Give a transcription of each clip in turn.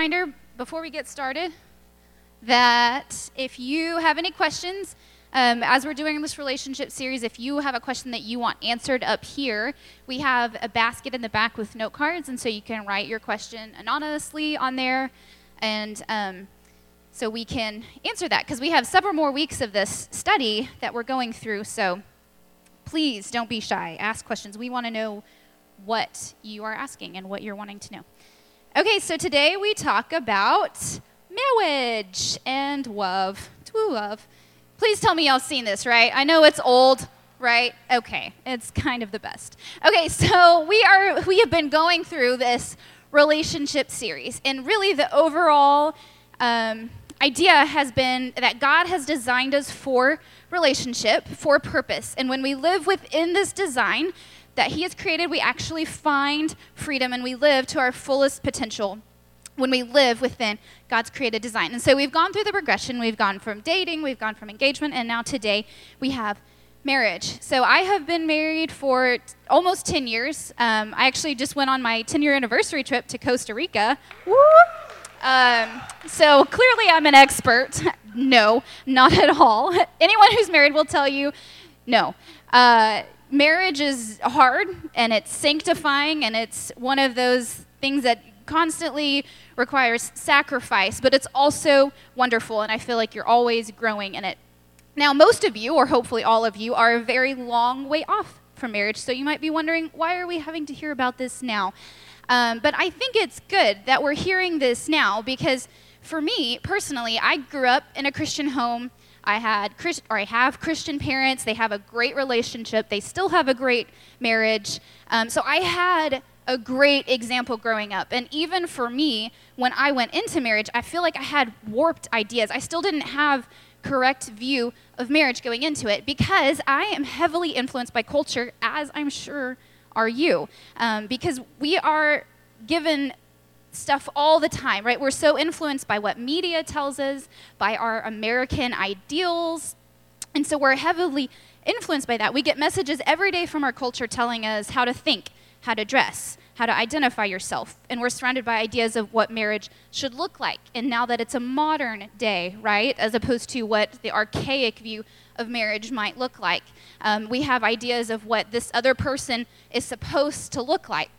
Reminder before we get started that if you have any questions, um, as we're doing this relationship series, if you have a question that you want answered up here, we have a basket in the back with note cards, and so you can write your question anonymously on there, and um, so we can answer that because we have several more weeks of this study that we're going through. So please don't be shy. Ask questions. We want to know what you are asking and what you're wanting to know. Okay, so today we talk about marriage and love. True love. Please tell me y'all seen this, right? I know it's old, right? Okay, it's kind of the best. Okay, so we are we have been going through this relationship series, and really the overall um, idea has been that God has designed us for relationship, for purpose, and when we live within this design, that He has created, we actually find freedom and we live to our fullest potential when we live within God's created design. And so we've gone through the progression. We've gone from dating, we've gone from engagement, and now today we have marriage. So I have been married for t- almost 10 years. Um, I actually just went on my 10 year anniversary trip to Costa Rica. Woo! Um, so clearly I'm an expert. no, not at all. Anyone who's married will tell you no. Uh, marriage is hard and it's sanctifying and it's one of those things that constantly requires sacrifice, but it's also wonderful and I feel like you're always growing in it. Now, most of you, or hopefully all of you, are a very long way off from marriage, so you might be wondering why are we having to hear about this now? Um, but I think it's good that we're hearing this now because for me personally, I grew up in a Christian home. I had Christ- or I have Christian parents. They have a great relationship. They still have a great marriage. Um, so I had a great example growing up. And even for me, when I went into marriage, I feel like I had warped ideas. I still didn't have correct view of marriage going into it because I am heavily influenced by culture, as I'm sure are you. Um, because we are given stuff all the time, right? We're so influenced by what media tells us, by our American ideals. And so we're heavily influenced by that. We get messages every day from our culture telling us how to think, how to dress, how to identify yourself. And we're surrounded by ideas of what marriage should look like. And now that it's a modern day, right, as opposed to what the archaic view of marriage might look like, um, we have ideas of what this other person is supposed to look like.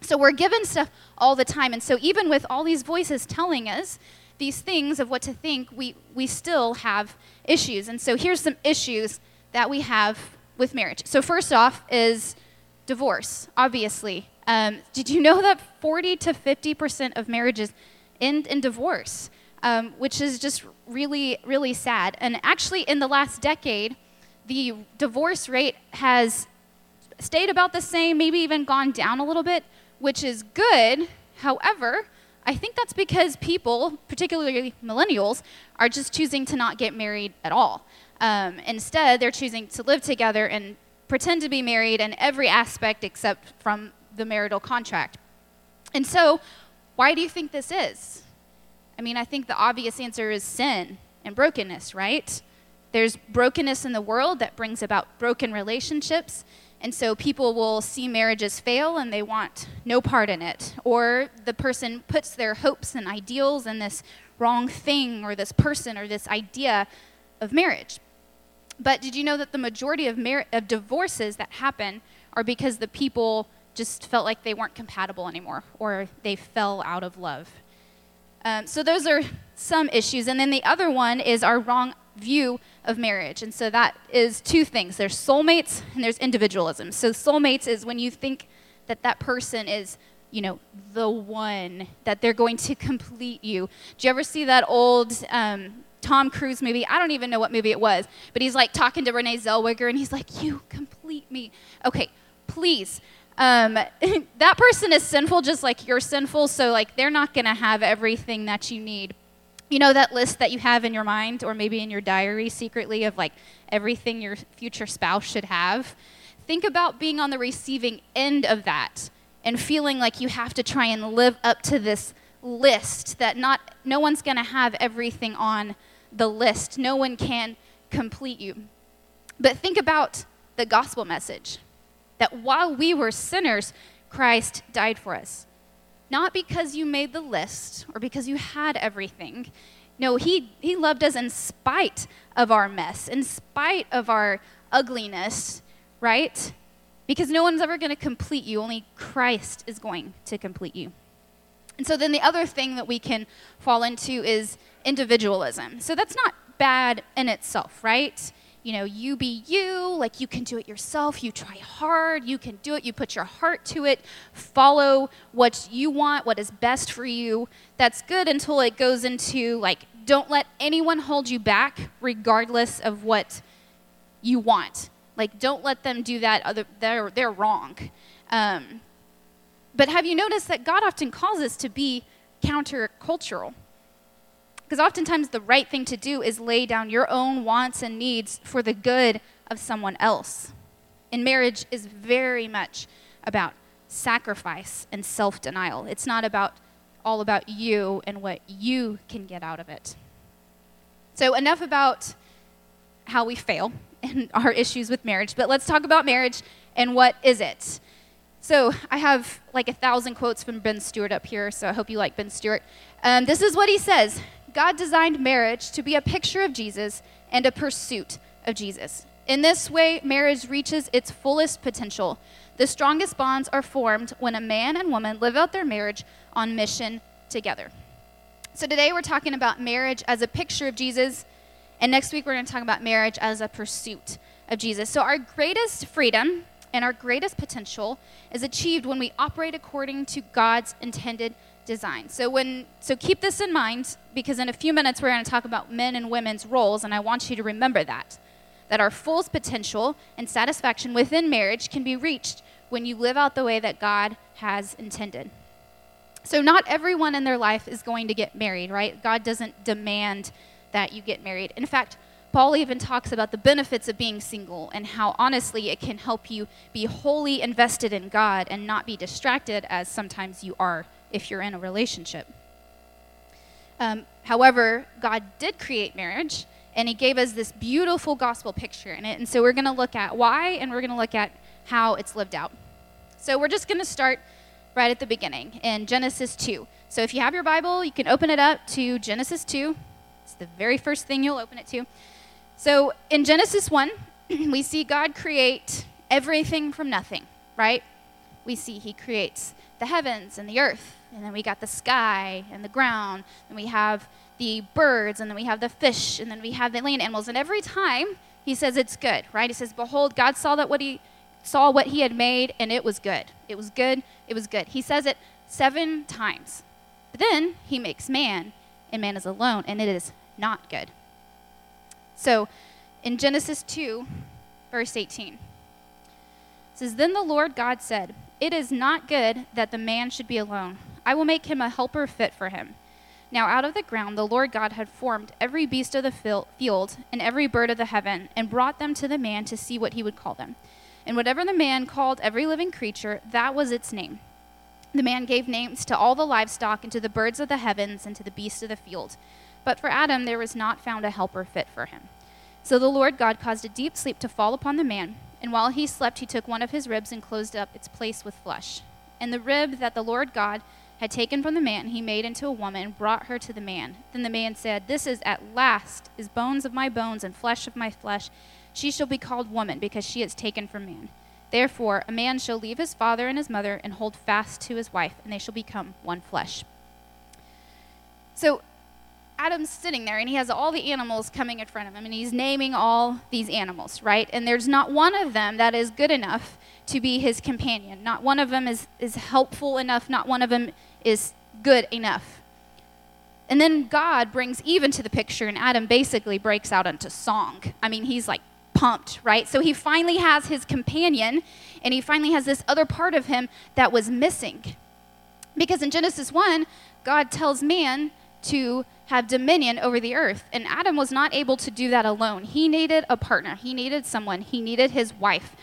So we're given stuff all the time. And so even with all these voices telling us these things of what to think, we, we still have issues. And so here's some issues that we have with marriage. So first off is divorce, obviously. Um, did you know that 40 to 50% of marriages end in divorce, um, which is just really, really sad. And actually, in the last decade, the divorce rate has stayed about the same, maybe even gone down a little bit, which is good. However, I think that's because people, particularly millennials, are just choosing to not get married at all. Um, instead, they're choosing to live together and pretend to be married in every aspect except from the marital contract. And so, why do you think this is? I mean, I think the obvious answer is sin and brokenness, right? There's brokenness in the world that brings about broken relationships. And so people will see marriages fail and they want no part in it. Or the person puts their hopes and ideals in this wrong thing or this person or this idea of marriage. But did you know that the majority of, mar- of divorces that happen are because the people just felt like they weren't compatible anymore or they fell out of love? Um, so those are some issues. And then the other one is our wrong view of marriage. And so that is two things there's soulmates and there's individualism. So, soulmates is when you think that that person is, you know, the one, that they're going to complete you. Do you ever see that old um, Tom Cruise movie? I don't even know what movie it was, but he's like talking to Renee Zellweger and he's like, You complete me. Okay, please. Um, that person is sinful just like you're sinful, so like they're not going to have everything that you need you know that list that you have in your mind or maybe in your diary secretly of like everything your future spouse should have? Think about being on the receiving end of that and feeling like you have to try and live up to this list that not no one's going to have everything on the list. No one can complete you. But think about the gospel message that while we were sinners, Christ died for us. Not because you made the list or because you had everything. No, he, he loved us in spite of our mess, in spite of our ugliness, right? Because no one's ever going to complete you, only Christ is going to complete you. And so then the other thing that we can fall into is individualism. So that's not bad in itself, right? You know, you be you, like you can do it yourself, you try hard, you can do it, you put your heart to it, follow what you want, what is best for you. That's good until it goes into like, don't let anyone hold you back, regardless of what you want. Like, don't let them do that. Other, they're, they're wrong. Um, but have you noticed that God often calls us to be countercultural? Because oftentimes the right thing to do is lay down your own wants and needs for the good of someone else. And marriage is very much about sacrifice and self denial. It's not about all about you and what you can get out of it. So, enough about how we fail and our issues with marriage, but let's talk about marriage and what is it. So, I have like a thousand quotes from Ben Stuart up here, so I hope you like Ben Stuart. Um, this is what he says God designed marriage to be a picture of Jesus and a pursuit of Jesus. In this way, marriage reaches its fullest potential. The strongest bonds are formed when a man and woman live out their marriage on mission together. So, today we're talking about marriage as a picture of Jesus, and next week we're going to talk about marriage as a pursuit of Jesus. So, our greatest freedom and our greatest potential is achieved when we operate according to God's intended design. So when so keep this in mind because in a few minutes we're going to talk about men and women's roles and I want you to remember that that our fullest potential and satisfaction within marriage can be reached when you live out the way that God has intended. So not everyone in their life is going to get married, right? God doesn't demand that you get married. In fact, Paul even talks about the benefits of being single and how honestly it can help you be wholly invested in God and not be distracted as sometimes you are if you're in a relationship. Um, however, God did create marriage, and He gave us this beautiful gospel picture in it. And so we're going to look at why, and we're going to look at how it's lived out. So we're just going to start right at the beginning in Genesis 2. So if you have your Bible, you can open it up to Genesis 2. It's the very first thing you'll open it to. So in Genesis 1, we see God create everything from nothing, right? We see He creates the heavens and the earth, and then we got the sky and the ground, and we have the birds, and then we have the fish, and then we have the land animals. And every time he says it's good, right? He says, Behold, God saw that what he saw what he had made, and it was good. It was good, it was good. He says it seven times. But then he makes man, and man is alone, and it is not good. So in Genesis 2, verse 18, it says, Then the Lord God said, it is not good that the man should be alone. I will make him a helper fit for him. Now, out of the ground, the Lord God had formed every beast of the field and every bird of the heaven, and brought them to the man to see what he would call them. And whatever the man called every living creature, that was its name. The man gave names to all the livestock, and to the birds of the heavens, and to the beasts of the field. But for Adam there was not found a helper fit for him. So the Lord God caused a deep sleep to fall upon the man and while he slept, he took one of his ribs and closed up its place with flesh. And the rib that the Lord God had taken from the man, he made into a woman and brought her to the man. Then the man said, This is at last is bones of my bones and flesh of my flesh. She shall be called woman, because she is taken from man. Therefore, a man shall leave his father and his mother and hold fast to his wife, and they shall become one flesh. So, Adam's sitting there and he has all the animals coming in front of him and he's naming all these animals, right? And there's not one of them that is good enough to be his companion. Not one of them is, is helpful enough. Not one of them is good enough. And then God brings Eve into the picture and Adam basically breaks out into song. I mean, he's like pumped, right? So he finally has his companion and he finally has this other part of him that was missing. Because in Genesis 1, God tells man to have dominion over the earth. And Adam was not able to do that alone. He needed a partner, he needed someone, he needed his wife,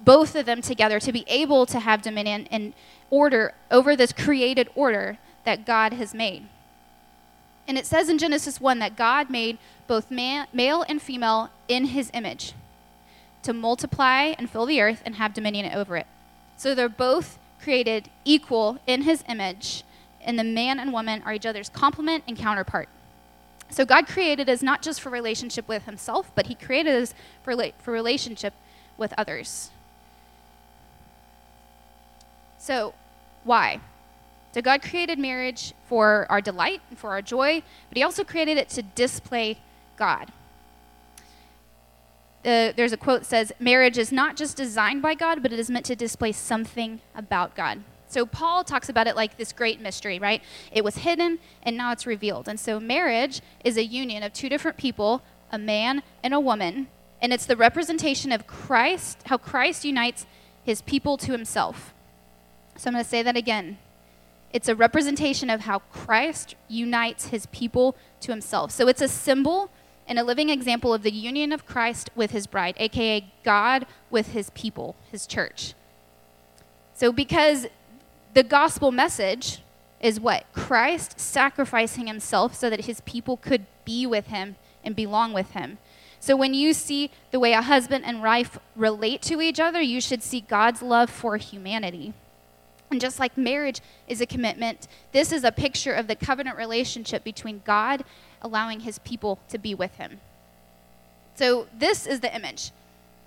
both of them together to be able to have dominion and order over this created order that God has made. And it says in Genesis 1 that God made both man, male and female in his image to multiply and fill the earth and have dominion over it. So they're both created equal in his image and the man and woman are each other's complement and counterpart. So God created us not just for relationship with himself, but he created us for, for relationship with others. So, why? So God created marriage for our delight and for our joy, but he also created it to display God. Uh, there's a quote that says, Marriage is not just designed by God, but it is meant to display something about God. So Paul talks about it like this great mystery, right? It was hidden and now it's revealed. And so marriage is a union of two different people, a man and a woman, and it's the representation of Christ, how Christ unites his people to himself. So I'm going to say that again. It's a representation of how Christ unites his people to himself. So it's a symbol and a living example of the union of Christ with his bride, aka God with his people, his church. So because the gospel message is what? Christ sacrificing himself so that his people could be with him and belong with him. So when you see the way a husband and wife relate to each other, you should see God's love for humanity. And just like marriage is a commitment, this is a picture of the covenant relationship between God allowing his people to be with him. So, this is the image.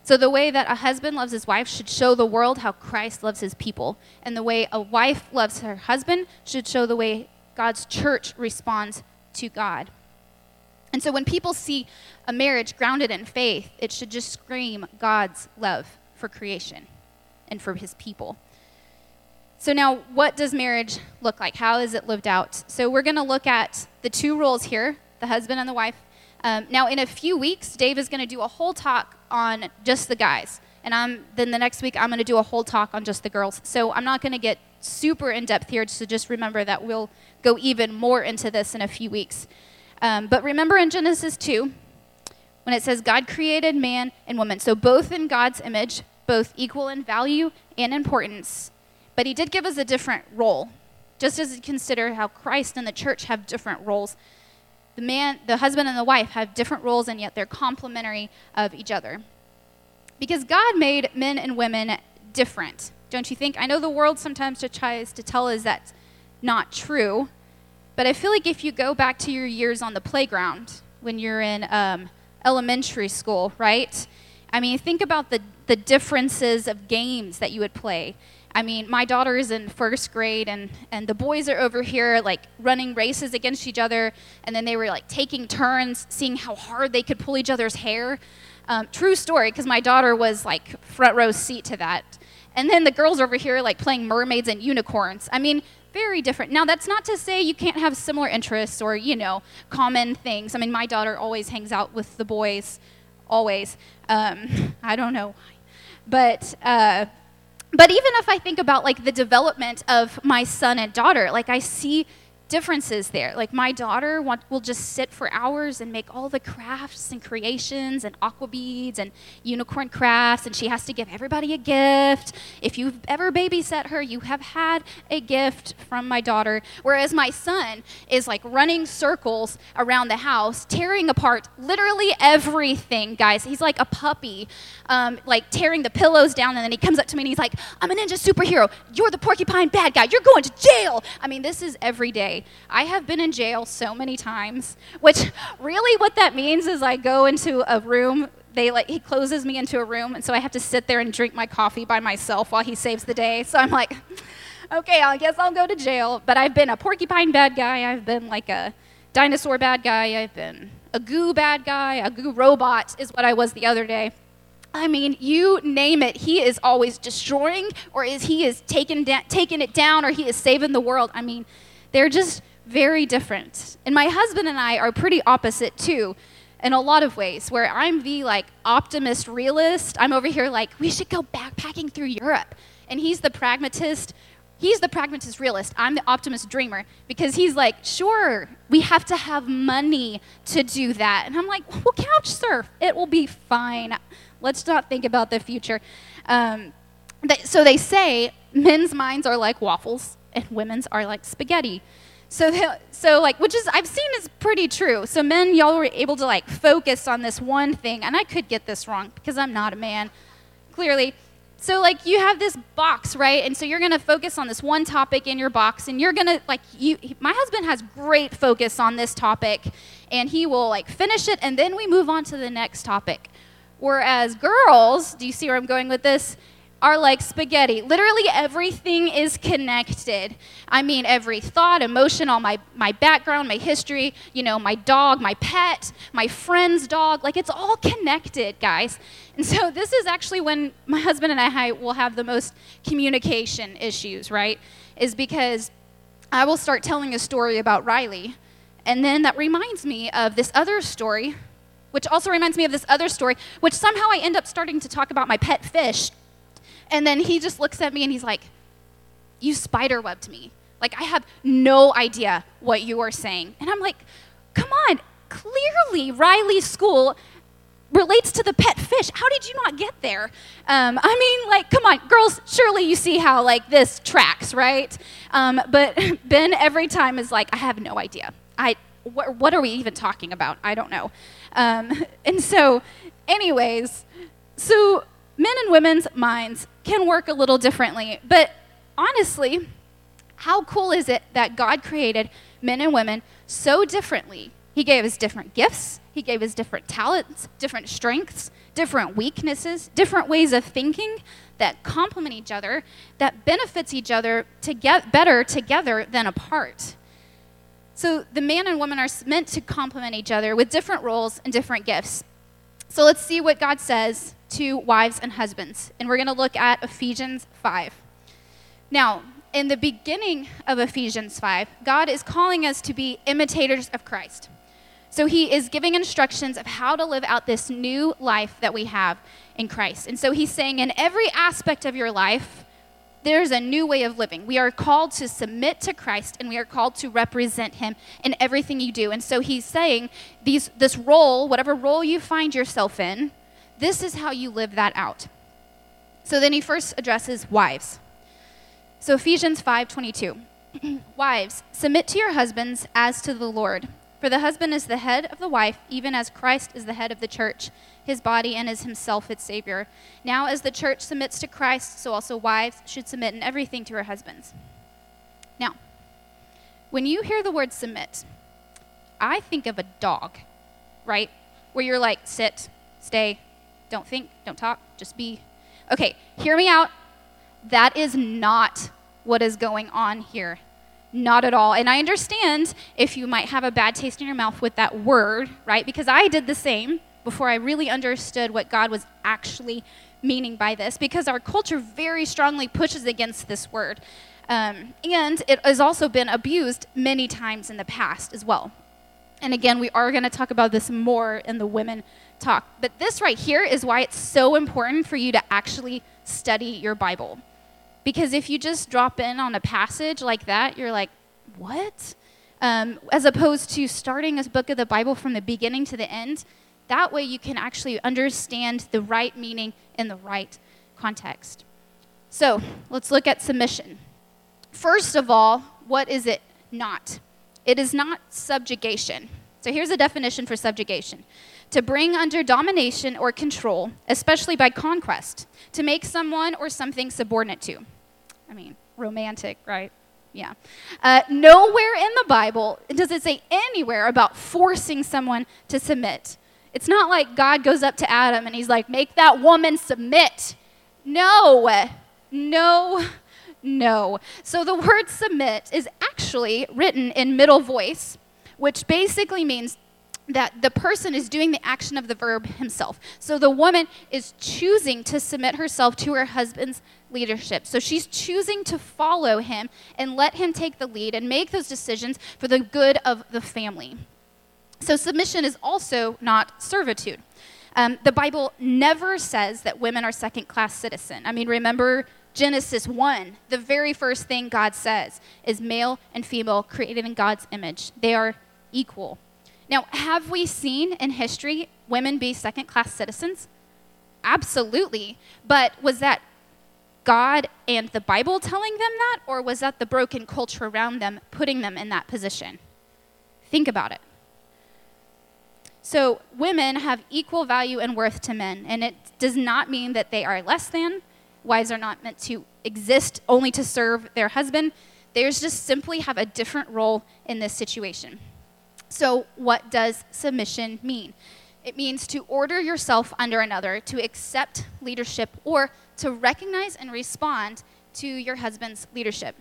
So, the way that a husband loves his wife should show the world how Christ loves his people. And the way a wife loves her husband should show the way God's church responds to God. And so, when people see a marriage grounded in faith, it should just scream God's love for creation and for his people. So, now what does marriage look like? How is it lived out? So, we're going to look at the two roles here the husband and the wife. Um, now, in a few weeks, Dave is going to do a whole talk on just the guys. And I'm, then the next week, I'm going to do a whole talk on just the girls. So, I'm not going to get super in depth here, so just remember that we'll go even more into this in a few weeks. Um, but remember in Genesis 2, when it says God created man and woman, so both in God's image, both equal in value and importance. But he did give us a different role, just as you consider how Christ and the church have different roles. The man, the husband and the wife have different roles, and yet they're complementary of each other. Because God made men and women different, don't you think? I know the world sometimes tries to tell us that's not true, but I feel like if you go back to your years on the playground when you're in um, elementary school, right? I mean, think about the, the differences of games that you would play. I mean, my daughter is in first grade, and, and the boys are over here like running races against each other, and then they were like taking turns, seeing how hard they could pull each other's hair. Um, true story, because my daughter was like front row seat to that. And then the girls over here like playing mermaids and unicorns. I mean, very different. Now, that's not to say you can't have similar interests or, you know, common things. I mean, my daughter always hangs out with the boys, always. Um, I don't know. Why. But, uh, but even if I think about like the development of my son and daughter, like I see differences there. Like my daughter want, will just sit for hours and make all the crafts and creations and aqua beads and unicorn crafts, and she has to give everybody a gift. If you've ever babysat her, you have had a gift from my daughter. Whereas my son is like running circles around the house, tearing apart literally everything, guys. He's like a puppy, um, like tearing the pillows down, and then he comes up to me and he's like, I'm a ninja superhero. You're the porcupine bad guy. You're going to jail. I mean, this is every day. I have been in jail so many times, which really what that means is I go into a room they like he closes me into a room and so I have to sit there and drink my coffee by myself while he saves the day. So I'm like, okay, I guess I'll go to jail. But I've been a porcupine bad guy, I've been like a dinosaur bad guy, I've been a goo bad guy, a goo robot is what I was the other day. I mean, you name it, he is always destroying, or is he is taking, da- taking it down, or he is saving the world. I mean, they're just very different. And my husband and I are pretty opposite too in a lot of ways where I'm the like optimist realist. I'm over here like we should go backpacking through Europe. And he's the pragmatist. He's the pragmatist realist. I'm the optimist dreamer because he's like, "Sure, we have to have money to do that." And I'm like, "Well, couch surf. It will be fine. Let's not think about the future." Um, so they say men's minds are like waffles and women's are like spaghetti. So, so like, which is I've seen is pretty true. So men, y'all were able to like focus on this one thing, and I could get this wrong because I'm not a man, clearly. So, like, you have this box, right? And so you're to focus on this one topic in your box, and you're to, like, you, my husband has great focus on this topic, and he will, like, finish it, and then we move on to the next topic. Whereas girls, do you see where I'm going with this? Are like spaghetti. Literally everything is connected. I mean, every thought, emotion, all my, my background, my history, you know, my dog, my pet, my friend's dog, like it's all connected, guys. And so this is actually when my husband and I will have the most communication issues, right? Is because I will start telling a story about Riley, and then that reminds me of this other story, which also reminds me of this other story, which somehow I end up starting to talk about my pet fish and then he just looks at me and he's like, You spiderwebbed me. Like, I have no idea what you are saying. And I'm like, Come on, clearly Riley's school relates to the pet fish. How did you not get there? Um, I mean, like, come on, girls, surely you see how, like, this tracks, right? Um, but Ben every time is like, I have no idea. I, wh- what are we even talking about? I don't know. Um, and so, anyways, so men and women's minds can work a little differently. But honestly, how cool is it that God created men and women so differently? He gave us different gifts, He gave us different talents, different strengths, different weaknesses, different ways of thinking that complement each other, that benefits each other to get better together than apart. So the man and woman are meant to complement each other with different roles and different gifts. So let's see what God says to wives and husbands. And we're going to look at Ephesians 5. Now, in the beginning of Ephesians 5, God is calling us to be imitators of Christ. So he is giving instructions of how to live out this new life that we have in Christ. And so he's saying, in every aspect of your life, there's a new way of living. We are called to submit to Christ and we are called to represent him in everything you do. And so he's saying these, this role, whatever role you find yourself in, this is how you live that out. So then he first addresses wives. So Ephesians 5:22. wives, submit to your husbands as to the Lord. For the husband is the head of the wife, even as Christ is the head of the church, his body, and is himself its Savior. Now, as the church submits to Christ, so also wives should submit in everything to her husbands. Now, when you hear the word submit, I think of a dog, right? Where you're like, sit, stay, don't think, don't talk, just be. Okay, hear me out. That is not what is going on here. Not at all. And I understand if you might have a bad taste in your mouth with that word, right? Because I did the same before I really understood what God was actually meaning by this, because our culture very strongly pushes against this word. Um, and it has also been abused many times in the past as well. And again, we are going to talk about this more in the women talk. But this right here is why it's so important for you to actually study your Bible. Because if you just drop in on a passage like that, you're like, what? Um, as opposed to starting a book of the Bible from the beginning to the end, that way you can actually understand the right meaning in the right context. So let's look at submission. First of all, what is it not? It is not subjugation. So here's a definition for subjugation to bring under domination or control, especially by conquest, to make someone or something subordinate to. I mean, romantic, right? Yeah. Uh, nowhere in the Bible does it say anywhere about forcing someone to submit. It's not like God goes up to Adam and he's like, make that woman submit. No, no, no. So the word submit is actually written in middle voice, which basically means that the person is doing the action of the verb himself. So the woman is choosing to submit herself to her husband's leadership. So she's choosing to follow him and let him take the lead and make those decisions for the good of the family. So submission is also not servitude. Um, the Bible never says that women are second class citizen. I mean, remember Genesis 1, the very first thing God says is male and female created in God's image. They are equal. Now, have we seen in history women be second class citizens? Absolutely. But was that God and the Bible telling them that, or was that the broken culture around them putting them in that position? Think about it. So, women have equal value and worth to men, and it does not mean that they are less than. wives are not meant to exist only to serve their husband. They just simply have a different role in this situation. So, what does submission mean? It means to order yourself under another, to accept leadership, or to recognize and respond to your husband's leadership.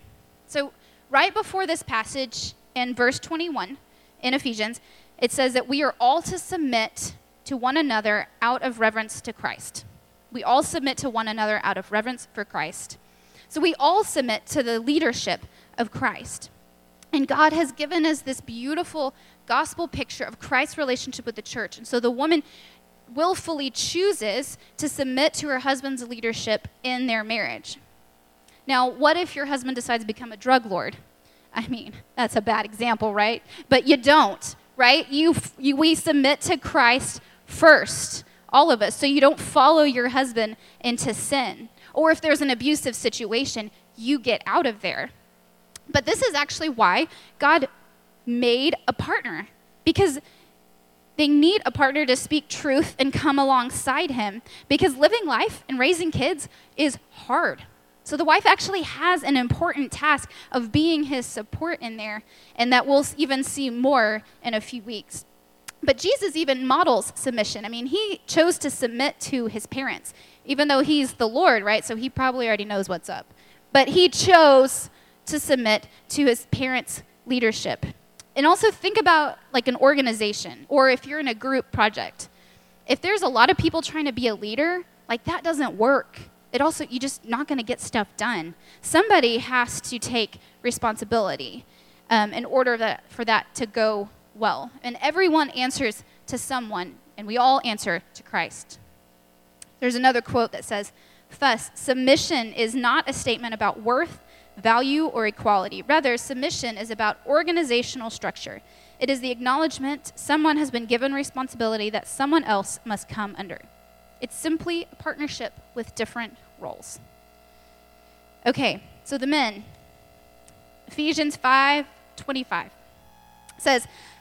So, right before this passage in verse 21 in Ephesians, it says that we are all to submit to one another out of reverence to Christ. We all submit to one another out of reverence for Christ. So we all submit to the leadership of Christ. And God has given us this beautiful gospel picture of Christ's relationship with the church. And so the woman willfully chooses to submit to her husband's leadership in their marriage. Now, what if your husband decides to become a drug lord? I mean, that's a bad example, right? But you don't, right? You, you we submit to Christ first, all of us, so you don't follow your husband into sin. Or if there's an abusive situation, you get out of there. But this is actually why God made a partner, because they need a partner to speak truth and come alongside him, because living life and raising kids is hard. So the wife actually has an important task of being his support in there, and that we'll even see more in a few weeks. But Jesus even models submission. I mean, he chose to submit to his parents, even though he's the Lord, right? So he probably already knows what's up. But he chose to submit to his parents' leadership. And also think about like an organization or if you're in a group project. If there's a lot of people trying to be a leader, like that doesn't work. It also you're just not going to get stuff done. Somebody has to take responsibility um, in order that, for that to go well. And everyone answers to someone, and we all answer to Christ. There's another quote that says, Thus, submission is not a statement about worth value, or equality. Rather, submission is about organizational structure. It is the acknowledgement someone has been given responsibility that someone else must come under. It's simply a partnership with different roles. Okay, so the men. Ephesians 5:25 says,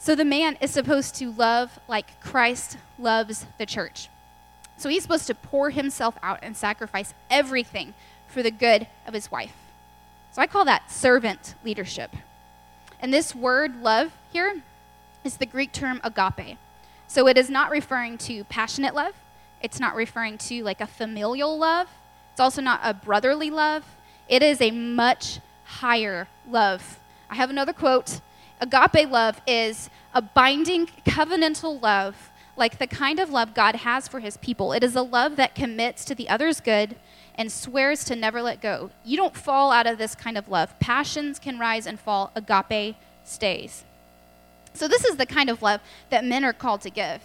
So the man is supposed to love like Christ loves the church. So he's supposed to pour himself out and sacrifice everything for the good of his wife. So I call that servant leadership. And this word love here is the Greek term agape. So it is not referring to passionate love, it's not referring to like a familial love, it's also not a brotherly love. It is a much higher love. I have another quote Agape love is a binding covenantal love, like the kind of love God has for his people. It is a love that commits to the other's good and swears to never let go. You don't fall out of this kind of love. Passions can rise and fall, agape stays. So, this is the kind of love that men are called to give.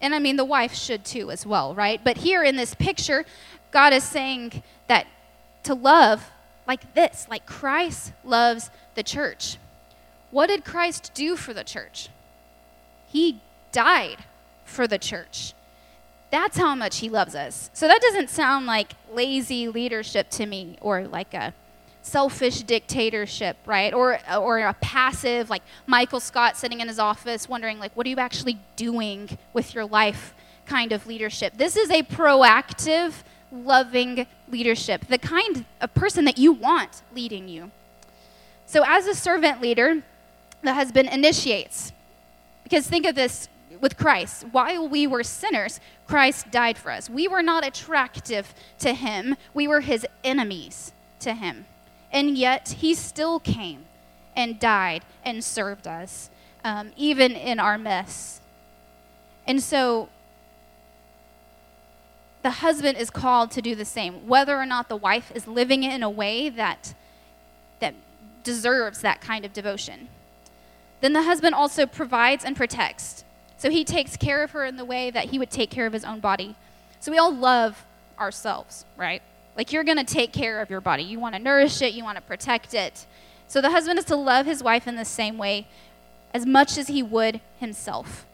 And I mean, the wife should too, as well, right? But here in this picture, God is saying that to love like this, like Christ loves the church. What did Christ do for the church? He died for the church. That's how much he loves us. So that doesn't sound like lazy leadership to me or like a selfish dictatorship, right? Or or a passive like Michael Scott sitting in his office wondering like what are you actually doing with your life kind of leadership. This is a proactive, loving leadership, the kind of person that you want leading you. So as a servant leader, the husband initiates. Because think of this with Christ. While we were sinners, Christ died for us. We were not attractive to him, we were his enemies to him. And yet, he still came and died and served us, um, even in our mess. And so, the husband is called to do the same, whether or not the wife is living in a way that, that deserves that kind of devotion. Then the husband also provides and protects. So he takes care of her in the way that he would take care of his own body. So we all love ourselves, right? Like you're going to take care of your body. You want to nourish it, you want to protect it. So the husband is to love his wife in the same way as much as he would himself.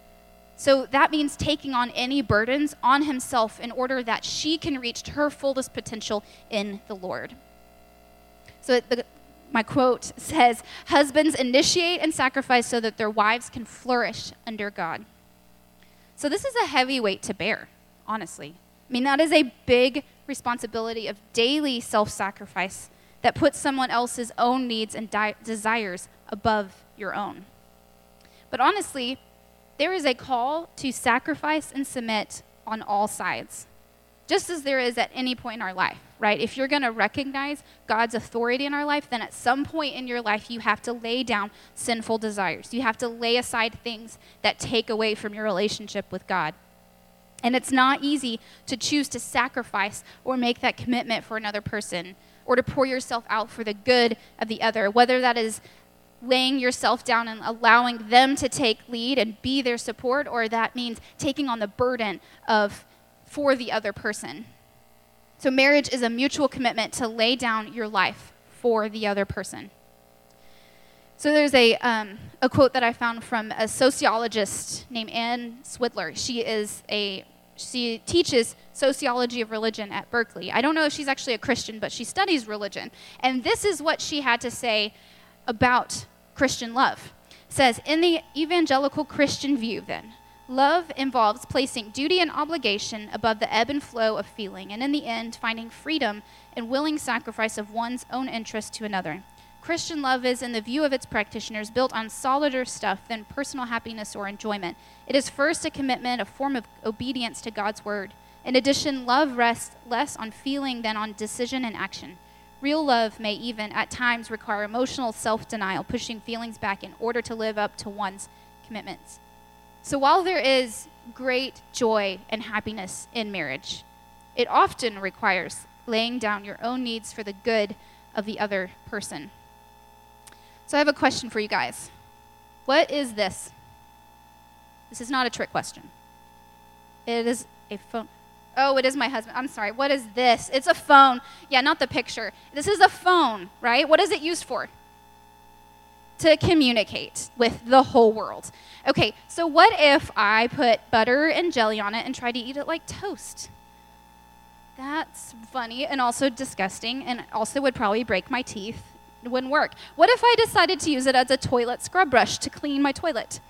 So that means taking on any burdens on himself in order that she can reach her fullest potential in the Lord. So the, my quote says Husbands initiate and sacrifice so that their wives can flourish under God. So this is a heavy weight to bear, honestly. I mean, that is a big responsibility of daily self sacrifice that puts someone else's own needs and di- desires above your own. But honestly, there is a call to sacrifice and submit on all sides, just as there is at any point in our life, right? If you're going to recognize God's authority in our life, then at some point in your life, you have to lay down sinful desires. You have to lay aside things that take away from your relationship with God. And it's not easy to choose to sacrifice or make that commitment for another person or to pour yourself out for the good of the other, whether that is laying yourself down and allowing them to take lead and be their support or that means taking on the burden of for the other person. So marriage is a mutual commitment to lay down your life for the other person. So there's a, um, a quote that I found from a sociologist named Ann Swidler. She is a she teaches sociology of religion at Berkeley. I don't know if she's actually a Christian, but she studies religion. And this is what she had to say about Christian love. Says, in the evangelical Christian view, then, love involves placing duty and obligation above the ebb and flow of feeling, and in the end, finding freedom and willing sacrifice of one's own interest to another. Christian love is, in the view of its practitioners, built on solider stuff than personal happiness or enjoyment. It is first a commitment, a form of obedience to God's word. In addition, love rests less on feeling than on decision and action. Real love may even, at times, require emotional self denial, pushing feelings back in order to live up to one's commitments. So, while there is great joy and happiness in marriage, it often requires laying down your own needs for the good of the other person. So I have a question for you guys. What is this? This is not a trick question. It is a phone. Oh, it is my husband. I'm sorry. What is this? It's a phone. Yeah, not the picture. This is a phone, right? What is it used for? To communicate with the whole world. Okay, so what if I put butter and jelly on it and try to eat it like toast? That's funny and also disgusting and also would probably break my teeth it wouldn't work. What if I decided to use it as a toilet scrub brush to clean my toilet?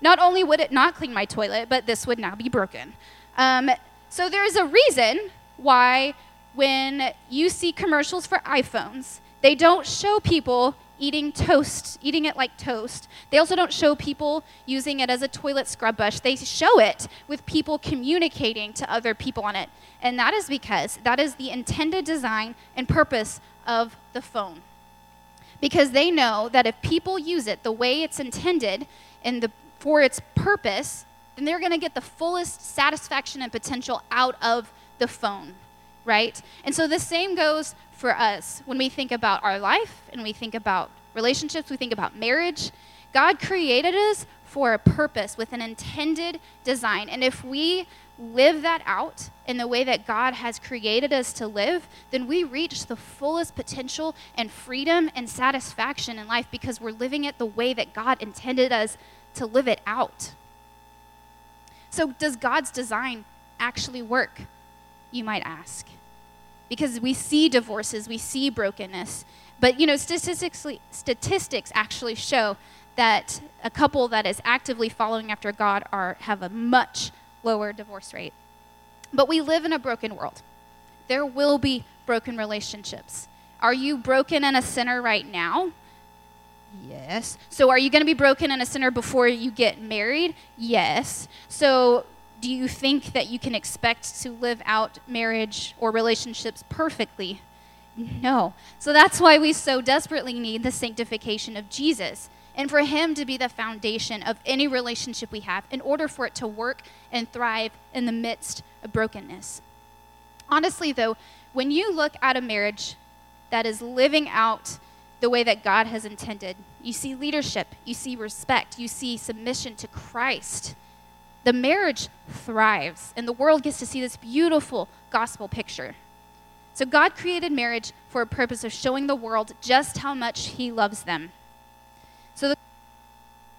Not only would it not clean my toilet, but this would now be broken. Um, so there's a reason why when you see commercials for iPhones, they don't show people eating toast, eating it like toast. They also don't show people using it as a toilet scrub brush. They show it with people communicating to other people on it. And that is because that is the intended design and purpose of the phone because they know that if people use it the way it's intended and the, for its purpose, then they're going to get the fullest satisfaction and potential out of the phone, right? And so the same goes for us when we think about our life and we think about relationships, we think about marriage. God created us for a purpose with an intended design. And if we live that out in the way that God has created us to live, then we reach the fullest potential and freedom and satisfaction in life because we're living it the way that God intended us to live it out. So, does God's design actually work? You might ask. Because we see divorces, we see brokenness. But, you know, statistically, statistics actually show that a couple that is actively following after God are, have a much lower divorce rate. But we live in a broken world. There will be broken relationships. Are you broken and a sinner right now? Yes. So are you going to be broken and a sinner before you get married? Yes. So do you think that you can expect to live out marriage or relationships perfectly? No. So that's why we so desperately need the sanctification of Jesus and for Him to be the foundation of any relationship we have in order for it to work and thrive in the midst of brokenness. Honestly, though, when you look at a marriage that is living out the way that God has intended, you see leadership, you see respect, you see submission to Christ the marriage thrives, and the world gets to see this beautiful gospel picture. So, God created marriage for a purpose of showing the world just how much He loves them. So, the